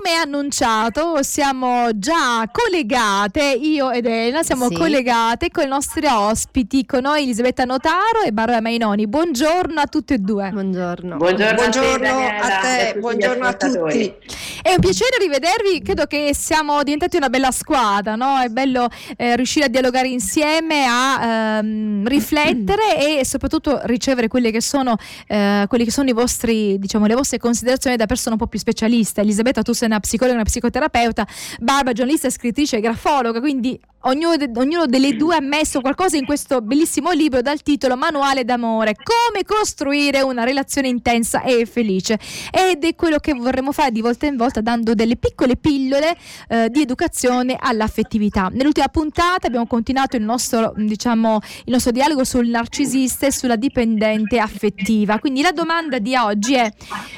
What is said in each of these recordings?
come annunciato siamo già collegate, io ed Elena siamo sì. collegate con i nostri ospiti, con noi Elisabetta Notaro e Barbara Mainoni. Buongiorno a tutti e due. Buongiorno. Buongiorno, buongiorno a te, a buongiorno a tutti. È un piacere rivedervi, credo che siamo diventati una bella squadra, no? È bello eh, riuscire a dialogare insieme, a ehm, riflettere e soprattutto ricevere quelle che sono, eh, quelli che sono i vostri, diciamo, le vostre considerazioni da persona un po' più specialista. Elisabetta, tu sei una psicologa, una psicoterapeuta, Barbara, giornalista, scrittrice e grafologa, quindi ognuno, de- ognuno, delle due ha messo qualcosa in questo bellissimo libro dal titolo Manuale d'amore, come costruire una relazione intensa e felice. Ed è quello che vorremmo fare di volta in volta dando delle piccole pillole eh, di educazione all'affettività. Nell'ultima puntata abbiamo continuato il nostro, diciamo, il nostro dialogo sul narcisista e sulla dipendente affettiva. Quindi la domanda di oggi è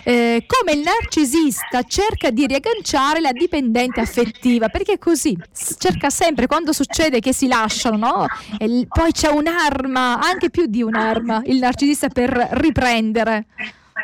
eh, come il narcisista cerca di riagganciare la dipendente affettiva, perché così cerca sempre quando succede che si lasciano, no? E poi c'è un'arma, anche più di un'arma, il narcisista per riprendere.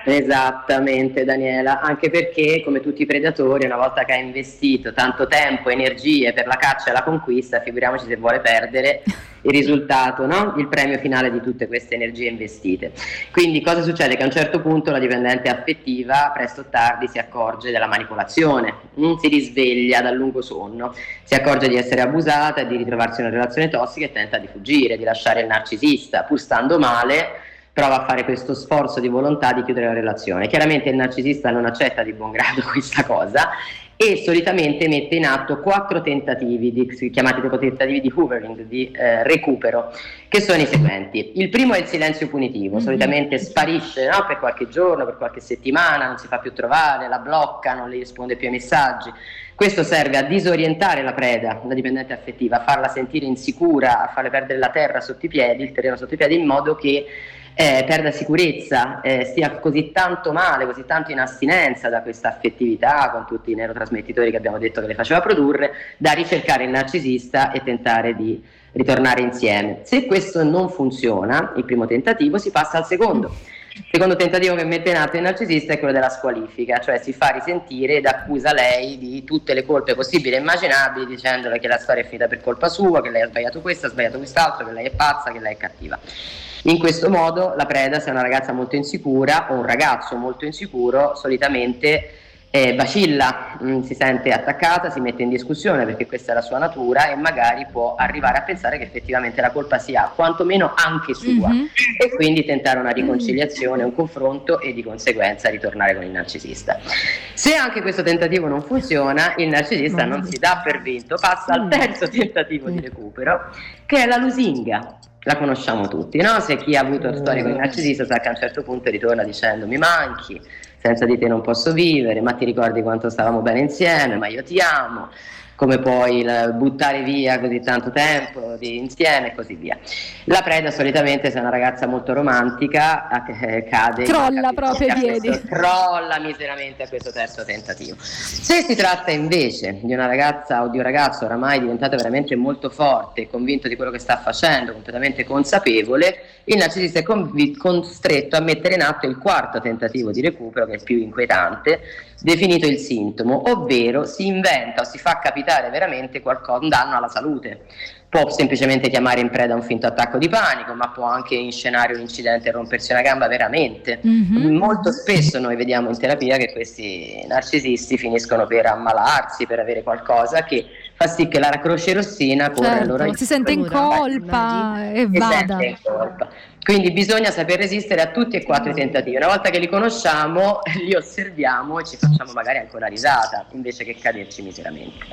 Esattamente Daniela, anche perché come tutti i predatori una volta che ha investito tanto tempo, energie per la caccia e la conquista, figuriamoci se vuole perdere il risultato, no? il premio finale di tutte queste energie investite. Quindi cosa succede? Che a un certo punto la dipendente affettiva presto o tardi si accorge della manipolazione, non si risveglia dal lungo sonno, si accorge di essere abusata, di ritrovarsi in una relazione tossica e tenta di fuggire, di lasciare il narcisista, pur stando male prova a fare questo sforzo di volontà di chiudere la relazione. Chiaramente il narcisista non accetta di buon grado questa cosa e solitamente mette in atto quattro tentativi, di, chiamati proprio tentativi di hoovering, di eh, recupero, che sono i seguenti. Il primo è il silenzio punitivo, mm-hmm. solitamente sparisce no, per qualche giorno, per qualche settimana, non si fa più trovare, la blocca, non le risponde più ai messaggi. Questo serve a disorientare la preda, la dipendente affettiva, a farla sentire insicura, a farle perdere la terra sotto i piedi, il terreno sotto i piedi, in modo che eh, perda sicurezza, eh, stia così tanto male, così tanto in astinenza da questa affettività con tutti i neurotrasmettitori che abbiamo detto che le faceva produrre, da ricercare il narcisista e tentare di ritornare insieme. Se questo non funziona, il primo tentativo, si passa al secondo. Il secondo tentativo che mette in atto il narcisista è quello della squalifica, cioè si fa risentire ed accusa lei di tutte le colpe possibili e immaginabili, dicendole che la storia è finita per colpa sua, che lei ha sbagliato questo, ha sbagliato quest'altro, che lei è pazza, che lei è cattiva. In questo modo la preda, se è una ragazza molto insicura o un ragazzo molto insicuro, solitamente eh, vacilla, mh, mm, si sente attaccata, si mette in discussione perché questa è la sua natura e magari può arrivare a pensare che effettivamente la colpa sia quantomeno anche sua mm-hmm. e quindi tentare una riconciliazione, un confronto e di conseguenza ritornare con il narcisista. Se anche questo tentativo non funziona, il narcisista non si dà per vinto, passa al terzo tentativo di recupero che è la lusinga la conosciamo tutti, no? Se chi ha avuto storie con il narcisista sa che a un certo punto ritorna dicendo mi manchi, senza di te non posso vivere, ma ti ricordi quanto stavamo bene insieme, ma io ti amo come poi il buttare via così tanto tempo di insieme e così via. La preda solitamente se è una ragazza molto romantica eh, cade crolla proprio i piedi crolla miseramente a questo terzo tentativo. Se si tratta invece di una ragazza o di un ragazzo oramai diventato veramente molto forte, convinto di quello che sta facendo, completamente consapevole, il narcisista è conv- costretto a mettere in atto il quarto tentativo di recupero che è il più inquietante, definito il sintomo, ovvero si inventa o si fa capitare veramente qualcosa, un danno alla salute. Può semplicemente chiamare in preda un finto attacco di panico, ma può anche inscenare un incidente e rompersi una gamba veramente. Mm-hmm. Molto spesso noi vediamo in terapia che questi narcisisti finiscono per ammalarsi, per avere qualcosa che fa sì che la croce rossina corre certo, allora si sente in colpa e vada. In colpa. Quindi bisogna saper resistere a tutti e quattro i tentativi. Una volta che li conosciamo, li osserviamo e ci facciamo magari anche una risata, invece che caderci miseramente.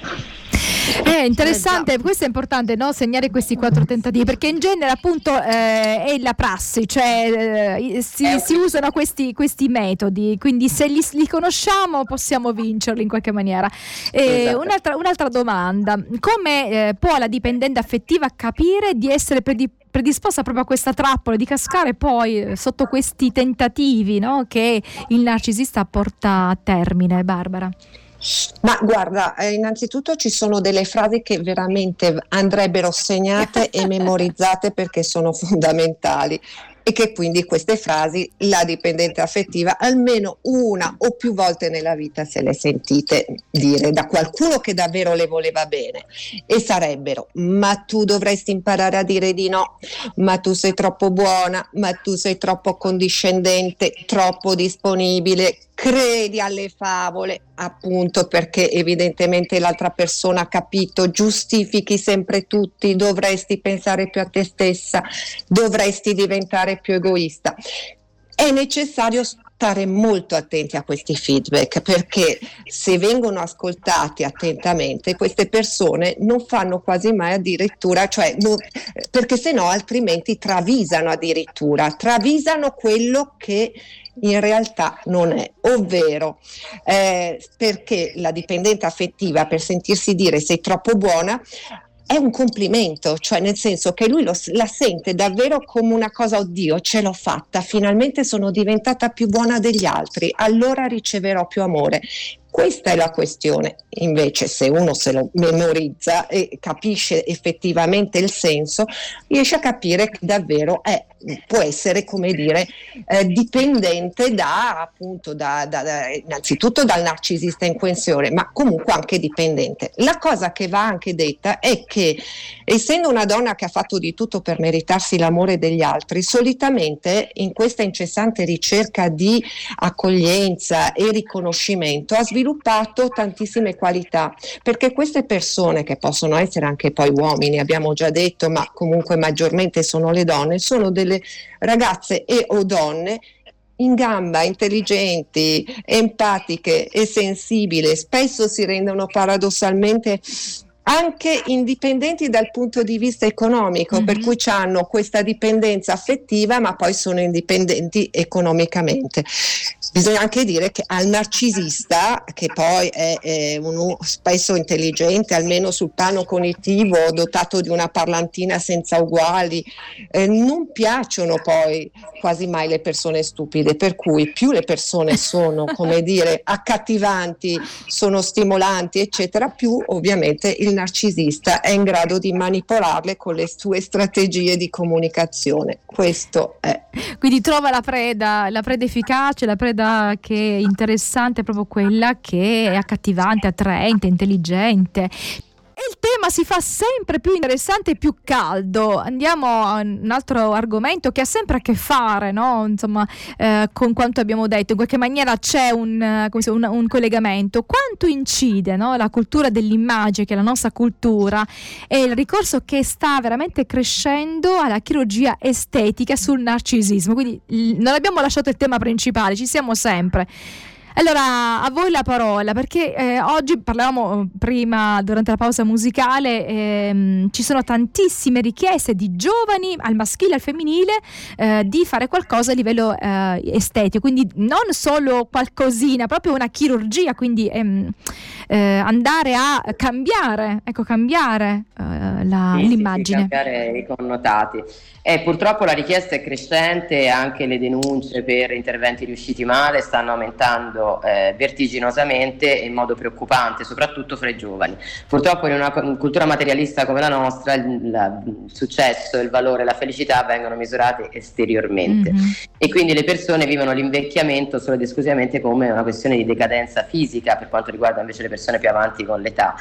È interessante, questo è importante, no? segnare questi quattro tentativi, perché in genere appunto eh, è la prassi, cioè eh, si, si, usano questi, questi, metodi, quindi se li, li, conosciamo possiamo vincerli in qualche maniera. Esatto. Un'altra, un'altra, domanda, come eh, può la dipendente affettiva capire di essere predisposta predisposta proprio a questa trappola di cascare poi eh, sotto questi tentativi no? che il narcisista porta a termine, Barbara. Ma guarda, eh, innanzitutto ci sono delle frasi che veramente andrebbero segnate e memorizzate perché sono fondamentali. E che quindi queste frasi la dipendente affettiva almeno una o più volte nella vita se le sentite dire da qualcuno che davvero le voleva bene. E sarebbero ma tu dovresti imparare a dire di no, ma tu sei troppo buona, ma tu sei troppo condiscendente, troppo disponibile, credi alle favole, appunto perché evidentemente l'altra persona ha capito, giustifichi sempre tutti, dovresti pensare più a te stessa, dovresti diventare più egoista. È necessario stare molto attenti a questi feedback perché se vengono ascoltati attentamente queste persone non fanno quasi mai addirittura, cioè non, perché se no altrimenti travisano addirittura, travisano quello che in realtà non è, ovvero eh, perché la dipendente affettiva per sentirsi dire sei troppo buona è un complimento, cioè nel senso che lui lo, la sente davvero come una cosa, oddio, ce l'ho fatta, finalmente sono diventata più buona degli altri, allora riceverò più amore. Questa è la questione, invece se uno se lo memorizza e capisce effettivamente il senso, riesce a capire che davvero è, può essere, come dire, eh, dipendente da, appunto, da, da, da, innanzitutto dal narcisista in questione, ma comunque anche dipendente. La cosa che va anche detta è che, essendo una donna che ha fatto di tutto per meritarsi l'amore degli altri, solitamente in questa incessante ricerca di accoglienza e riconoscimento ha sviluppato sviluppato tantissime qualità, perché queste persone, che possono essere anche poi uomini, abbiamo già detto, ma comunque maggiormente sono le donne, sono delle ragazze e o donne in gamba, intelligenti, empatiche e sensibili, spesso si rendono paradossalmente anche indipendenti dal punto di vista economico, mm-hmm. per cui hanno questa dipendenza affettiva, ma poi sono indipendenti economicamente. Bisogna anche dire che al narcisista, che poi è, è uno spesso intelligente, almeno sul piano cognitivo, dotato di una parlantina senza uguali, eh, non piacciono poi quasi mai le persone stupide, per cui più le persone sono, come dire, accattivanti, sono stimolanti, eccetera, più ovviamente il narcisista è in grado di manipolarle con le sue strategie di comunicazione. Questo è. Quindi trova la preda, la preda efficace, la preda che è interessante, proprio quella che è accattivante, attraente, intelligente il tema si fa sempre più interessante e più caldo. Andiamo a un altro argomento che ha sempre a che fare no? Insomma, eh, con quanto abbiamo detto. In qualche maniera c'è un, dice, un, un collegamento. Quanto incide no? la cultura dell'immagine, che è la nostra cultura, e il ricorso che sta veramente crescendo alla chirurgia estetica sul narcisismo. Quindi non abbiamo lasciato il tema principale, ci siamo sempre. Allora, a voi la parola, perché eh, oggi parlavamo eh, prima, durante la pausa musicale, ehm, ci sono tantissime richieste di giovani, al maschile e al femminile, eh, di fare qualcosa a livello eh, estetico, quindi non solo qualcosina, proprio una chirurgia, quindi ehm, eh, andare a cambiare, ecco, cambiare eh, la, sì, l'immagine. Sì, cambiare i connotati. E purtroppo la richiesta è crescente, anche le denunce per interventi riusciti male stanno aumentando eh, vertiginosamente e in modo preoccupante, soprattutto fra i giovani. Purtroppo in una cultura materialista come la nostra il, la, il successo, il valore, la felicità vengono misurati esteriormente mm-hmm. e quindi le persone vivono l'invecchiamento solo ed esclusivamente come una questione di decadenza fisica per quanto riguarda invece le persone più avanti con l'età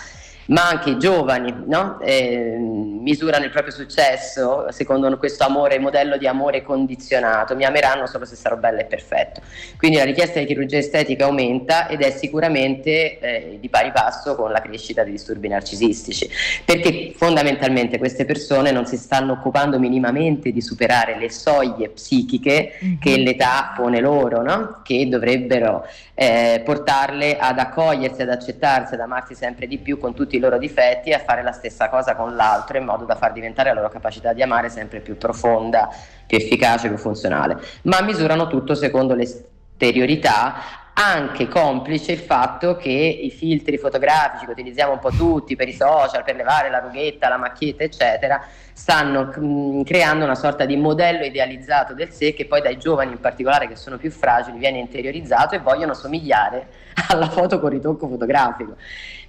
ma anche i giovani no? eh, misurano il proprio successo secondo questo amore, modello di amore condizionato, mi ameranno solo se sarò bella e perfetto. Quindi la richiesta di chirurgia estetica aumenta ed è sicuramente eh, di pari passo con la crescita dei disturbi narcisistici, perché fondamentalmente queste persone non si stanno occupando minimamente di superare le soglie psichiche mm-hmm. che l'età pone loro, no? che dovrebbero eh, portarle ad accogliersi, ad accettarsi, ad amarsi sempre di più con tutti i loro difetti e a fare la stessa cosa con l'altro in modo da far diventare la loro capacità di amare sempre più profonda, più efficace, più funzionale. Ma misurano tutto secondo l'esteriorità anche complice il fatto che i filtri fotografici che utilizziamo un po' tutti per i social, per levare la rughetta, la macchietta, eccetera, stanno mm, creando una sorta di modello idealizzato del sé che poi dai giovani in particolare che sono più fragili viene interiorizzato e vogliono somigliare alla foto con ritocco fotografico.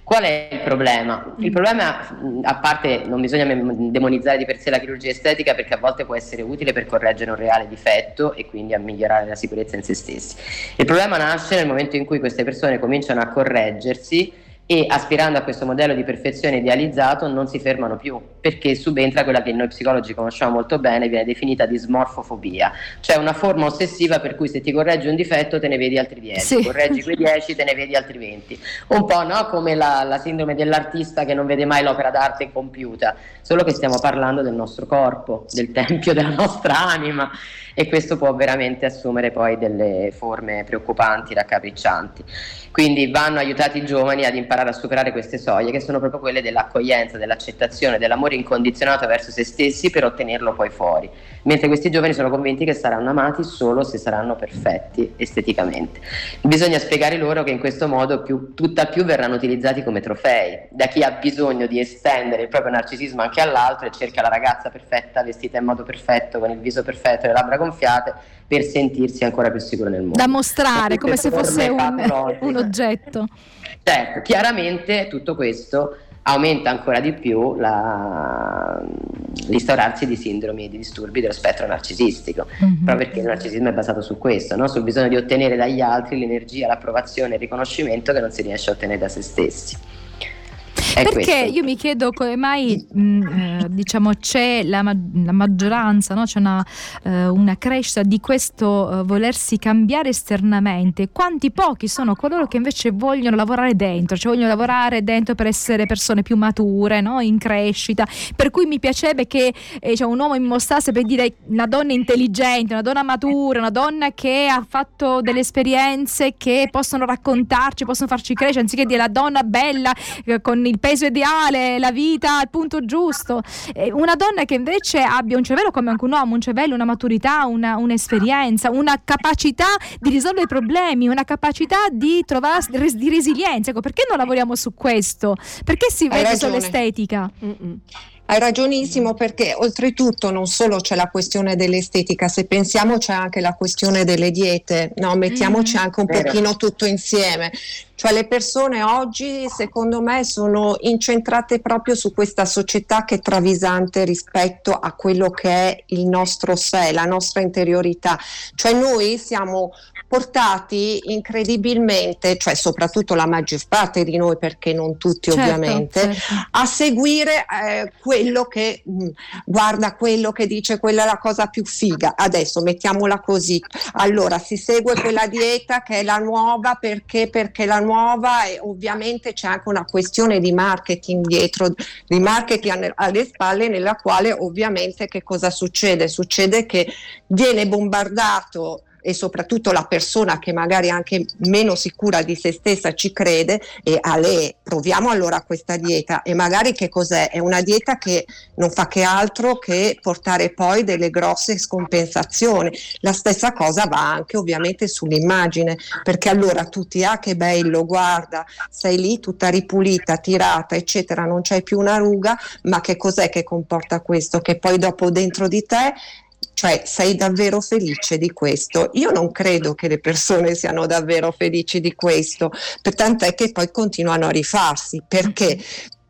Qual è il problema? Il problema, a parte non bisogna demonizzare di per sé la chirurgia estetica perché a volte può essere utile per correggere un reale difetto e quindi a migliorare la sicurezza in se stessi. Il problema nasce nel momento in cui queste persone cominciano a correggersi e aspirando a questo modello di perfezione idealizzato non si fermano più perché subentra quella che noi psicologi conosciamo molto bene, viene definita dismorfofobia, cioè una forma ossessiva per cui se ti correggi un difetto te ne vedi altri 10, sì. correggi quei 10 te ne vedi altri 20, un po' no? come la, la sindrome dell'artista che non vede mai l'opera d'arte compiuta, solo che stiamo parlando del nostro corpo, del tempio della nostra anima e questo può veramente assumere poi delle forme preoccupanti, raccapriccianti. Quindi vanno aiutati i giovani ad imparare a superare queste soglie che sono proprio quelle dell'accoglienza, dell'accettazione, dell'amore incondizionato verso se stessi per ottenerlo poi fuori mentre questi giovani sono convinti che saranno amati solo se saranno perfetti esteticamente. Bisogna spiegare loro che in questo modo più, tutt'al più verranno utilizzati come trofei, da chi ha bisogno di estendere il proprio narcisismo anche all'altro e cerca la ragazza perfetta, vestita in modo perfetto, con il viso perfetto e le labbra gonfiate, per sentirsi ancora più sicuro nel mondo. Da mostrare come se fosse un, un oggetto. Certo, chiaramente tutto questo aumenta ancora di più la, l'instaurarsi di sindromi e di disturbi dello spettro narcisistico, mm-hmm. proprio perché il narcisismo è basato su questo, no? sul bisogno di ottenere dagli altri l'energia, l'approvazione e il riconoscimento che non si riesce a ottenere da se stessi. Perché questo. io mi chiedo come mai mh, mm, eh, diciamo, c'è la, la maggioranza, no? c'è una, eh, una, crescita di questo eh, volersi cambiare esternamente, quanti pochi sono coloro che invece vogliono lavorare dentro, cioè vogliono lavorare dentro per essere persone più mature, no? in crescita, per cui mi piacerebbe che eh, cioè, un uomo mi mostrasse per dire una donna intelligente, una donna matura, una donna che ha fatto delle esperienze che possono raccontarci, possono farci crescere, anziché dire la donna bella eh, con il peso ideale, la vita al punto giusto. Una donna che invece abbia un cervello come anche un uomo, un cervello, una maturità, una, un'esperienza, una capacità di risolvere problemi, una capacità di trovare di resilienza. Ecco, perché non lavoriamo su questo? Perché si vede solo l'estetica? Mm-mm. Hai ragionissimo perché oltretutto non solo c'è la questione dell'estetica, se pensiamo c'è anche la questione delle diete, no? mettiamoci mm, anche un vero. pochino tutto insieme. Cioè le persone oggi secondo me sono incentrate proprio su questa società che è travisante rispetto a quello che è il nostro sé, la nostra interiorità. Cioè noi siamo portati incredibilmente, cioè soprattutto la maggior parte di noi, perché non tutti certo, ovviamente, certo. a seguire eh, quello che mh, mm, guarda quello che dice quella è la cosa più figa. Adesso mettiamola così. Allora si segue quella dieta che è la nuova perché perché la nuova e ovviamente c'è anche una questione di marketing dietro, di marketing alle spalle nella quale ovviamente che cosa succede? Succede che viene bombardato e soprattutto la persona che magari anche meno sicura di se stessa ci crede e a lei proviamo allora questa dieta e magari che cos'è? È una dieta che non fa che altro che portare poi delle grosse scompensazioni. La stessa cosa va anche ovviamente sull'immagine perché allora tutti ah che bello, guarda, sei lì tutta ripulita, tirata, eccetera, non c'hai più una ruga, ma che cos'è che comporta questo? Che poi dopo dentro di te cioè sei davvero felice di questo? Io non credo che le persone siano davvero felici di questo, tant'è che poi continuano a rifarsi. Perché?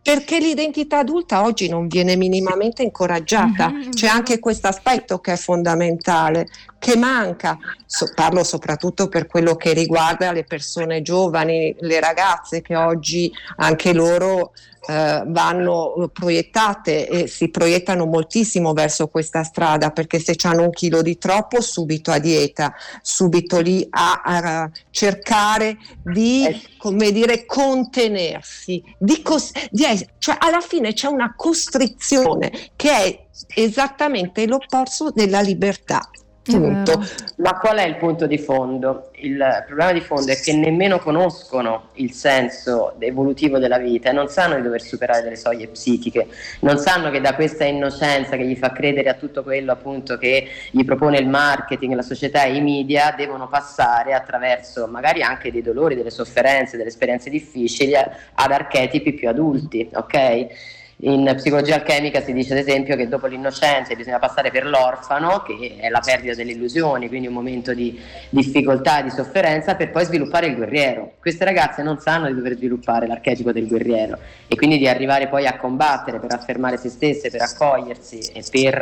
perché l'identità adulta oggi non viene minimamente incoraggiata. Mm-hmm. C'è anche questo aspetto che è fondamentale, che manca. So, parlo soprattutto per quello che riguarda le persone giovani, le ragazze che oggi anche loro eh, vanno proiettate e si proiettano moltissimo verso questa strada perché se hanno un chilo di troppo subito a dieta, subito lì a, a cercare di eh. come dire contenersi, di cos- di es- cioè alla fine c'è una costrizione che è esattamente l'opposto della libertà. Punto. Ma qual è il punto di fondo? Il problema di fondo è che nemmeno conoscono il senso evolutivo della vita e non sanno di dover superare delle soglie psichiche, non sanno che da questa innocenza che gli fa credere a tutto quello appunto che gli propone il marketing, la società e i media devono passare attraverso magari anche dei dolori, delle sofferenze, delle esperienze difficili ad archetipi più adulti, ok? In psicologia alchemica si dice ad esempio che dopo l'innocenza bisogna passare per l'orfano, che è la perdita delle illusioni, quindi un momento di difficoltà di sofferenza, per poi sviluppare il guerriero. Queste ragazze non sanno di dover sviluppare l'archetipo del guerriero e quindi di arrivare poi a combattere per affermare se stesse, per accogliersi e per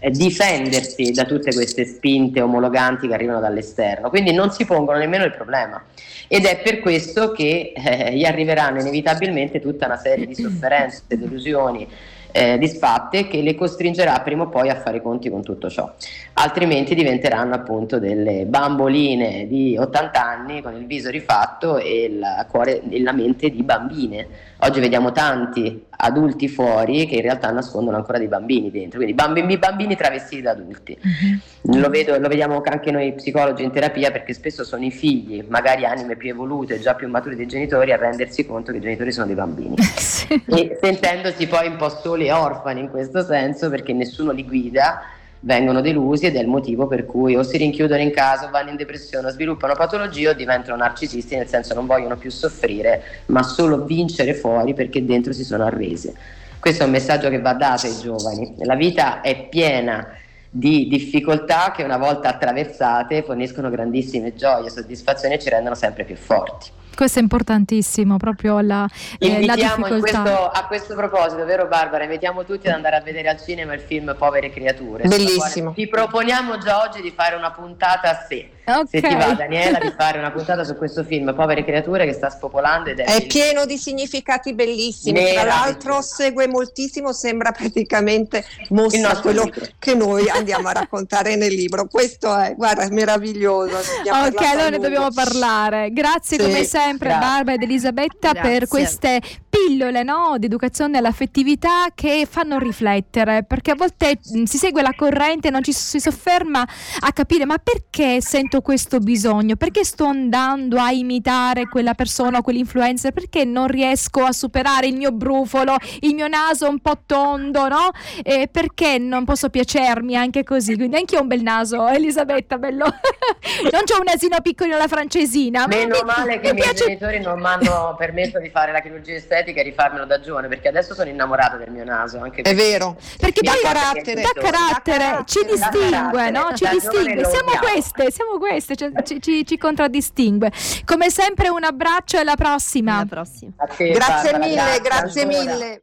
eh, difendersi da tutte queste spinte omologanti che arrivano dall'esterno. Quindi non si pongono nemmeno il problema. Ed è per questo che eh, gli arriveranno inevitabilmente tutta una serie di sofferenze, delusioni funcione. Eh, disfatte che le costringerà prima o poi a fare i conti con tutto ciò. Altrimenti diventeranno appunto delle bamboline di 80 anni con il viso rifatto e, il cuore, e la mente di bambine. Oggi vediamo tanti adulti fuori che in realtà nascondono ancora dei bambini dentro, quindi bambini, bambini travestiti da adulti. Mm-hmm. Lo, vedo, lo, vediamo anche noi psicologi in terapia perché spesso sono i figli, magari anime più evolute, già più maturi dei genitori, a rendersi conto che i genitori sono dei bambini. sì. E sentendosi poi un po' soli e orfani in questo senso perché nessuno li guida vengono delusi ed è il motivo per cui o si rinchiudono in casa vanno in depressione sviluppano patologie o diventano narcisisti nel senso non vogliono più soffrire ma solo vincere fuori perché dentro si sono arresi. Questo è un messaggio che va dato ai giovani. La vita è piena di difficoltà che una volta attraversate forniscono grandissime gioie, soddisfazioni e ci rendono sempre più forti. Questo è importantissimo, proprio la, eh, la difficoltà. Questo, a questo proposito, vero Barbara? Invitiamo tutti ad andare a vedere al cinema il film Povere Creature. Bellissimo. Ti proponiamo già oggi di fare una puntata a sé. Okay. Se ti va Daniela di fare una puntata su questo film Povere Creature che sta spopolando ed è, è pieno di significati bellissimi. Tra l'altro segue moltissimo, sembra praticamente mostra quello libro. che noi andiamo a raccontare nel libro. Questo è, guarda, è meraviglioso. Ok, allora ne dobbiamo parlare. Grazie sì. come sempre Grazie. Barbara ed Elisabetta Grazie. per queste pillole no, di educazione all'affettività che fanno riflettere, perché a volte mh, si segue la corrente e non ci si sofferma a capire ma perché sento questo bisogno, perché sto andando a imitare quella persona o quell'influencer, perché non riesco a superare il mio brufolo, il mio naso un po' tondo, no? E perché non posso piacermi anche così? Quindi anche io ho un bel naso, Elisabetta, bello. non c'ho un nasino piccolino alla francesina. Meno mi, male che mi i miei genitori non mi hanno permesso di fare la chirurgia estetica e rifarmelo da giovane perché adesso sono innamorata del mio naso anche è vero perché poi carattere, da carattere ci distingue no? ci distingue siamo queste siamo queste cioè, ci, ci, ci, contraddistingue. Come sempre un abbraccio e alla prossima, alla prossima. Te, grazie Barbara, mille grazie, grazie mille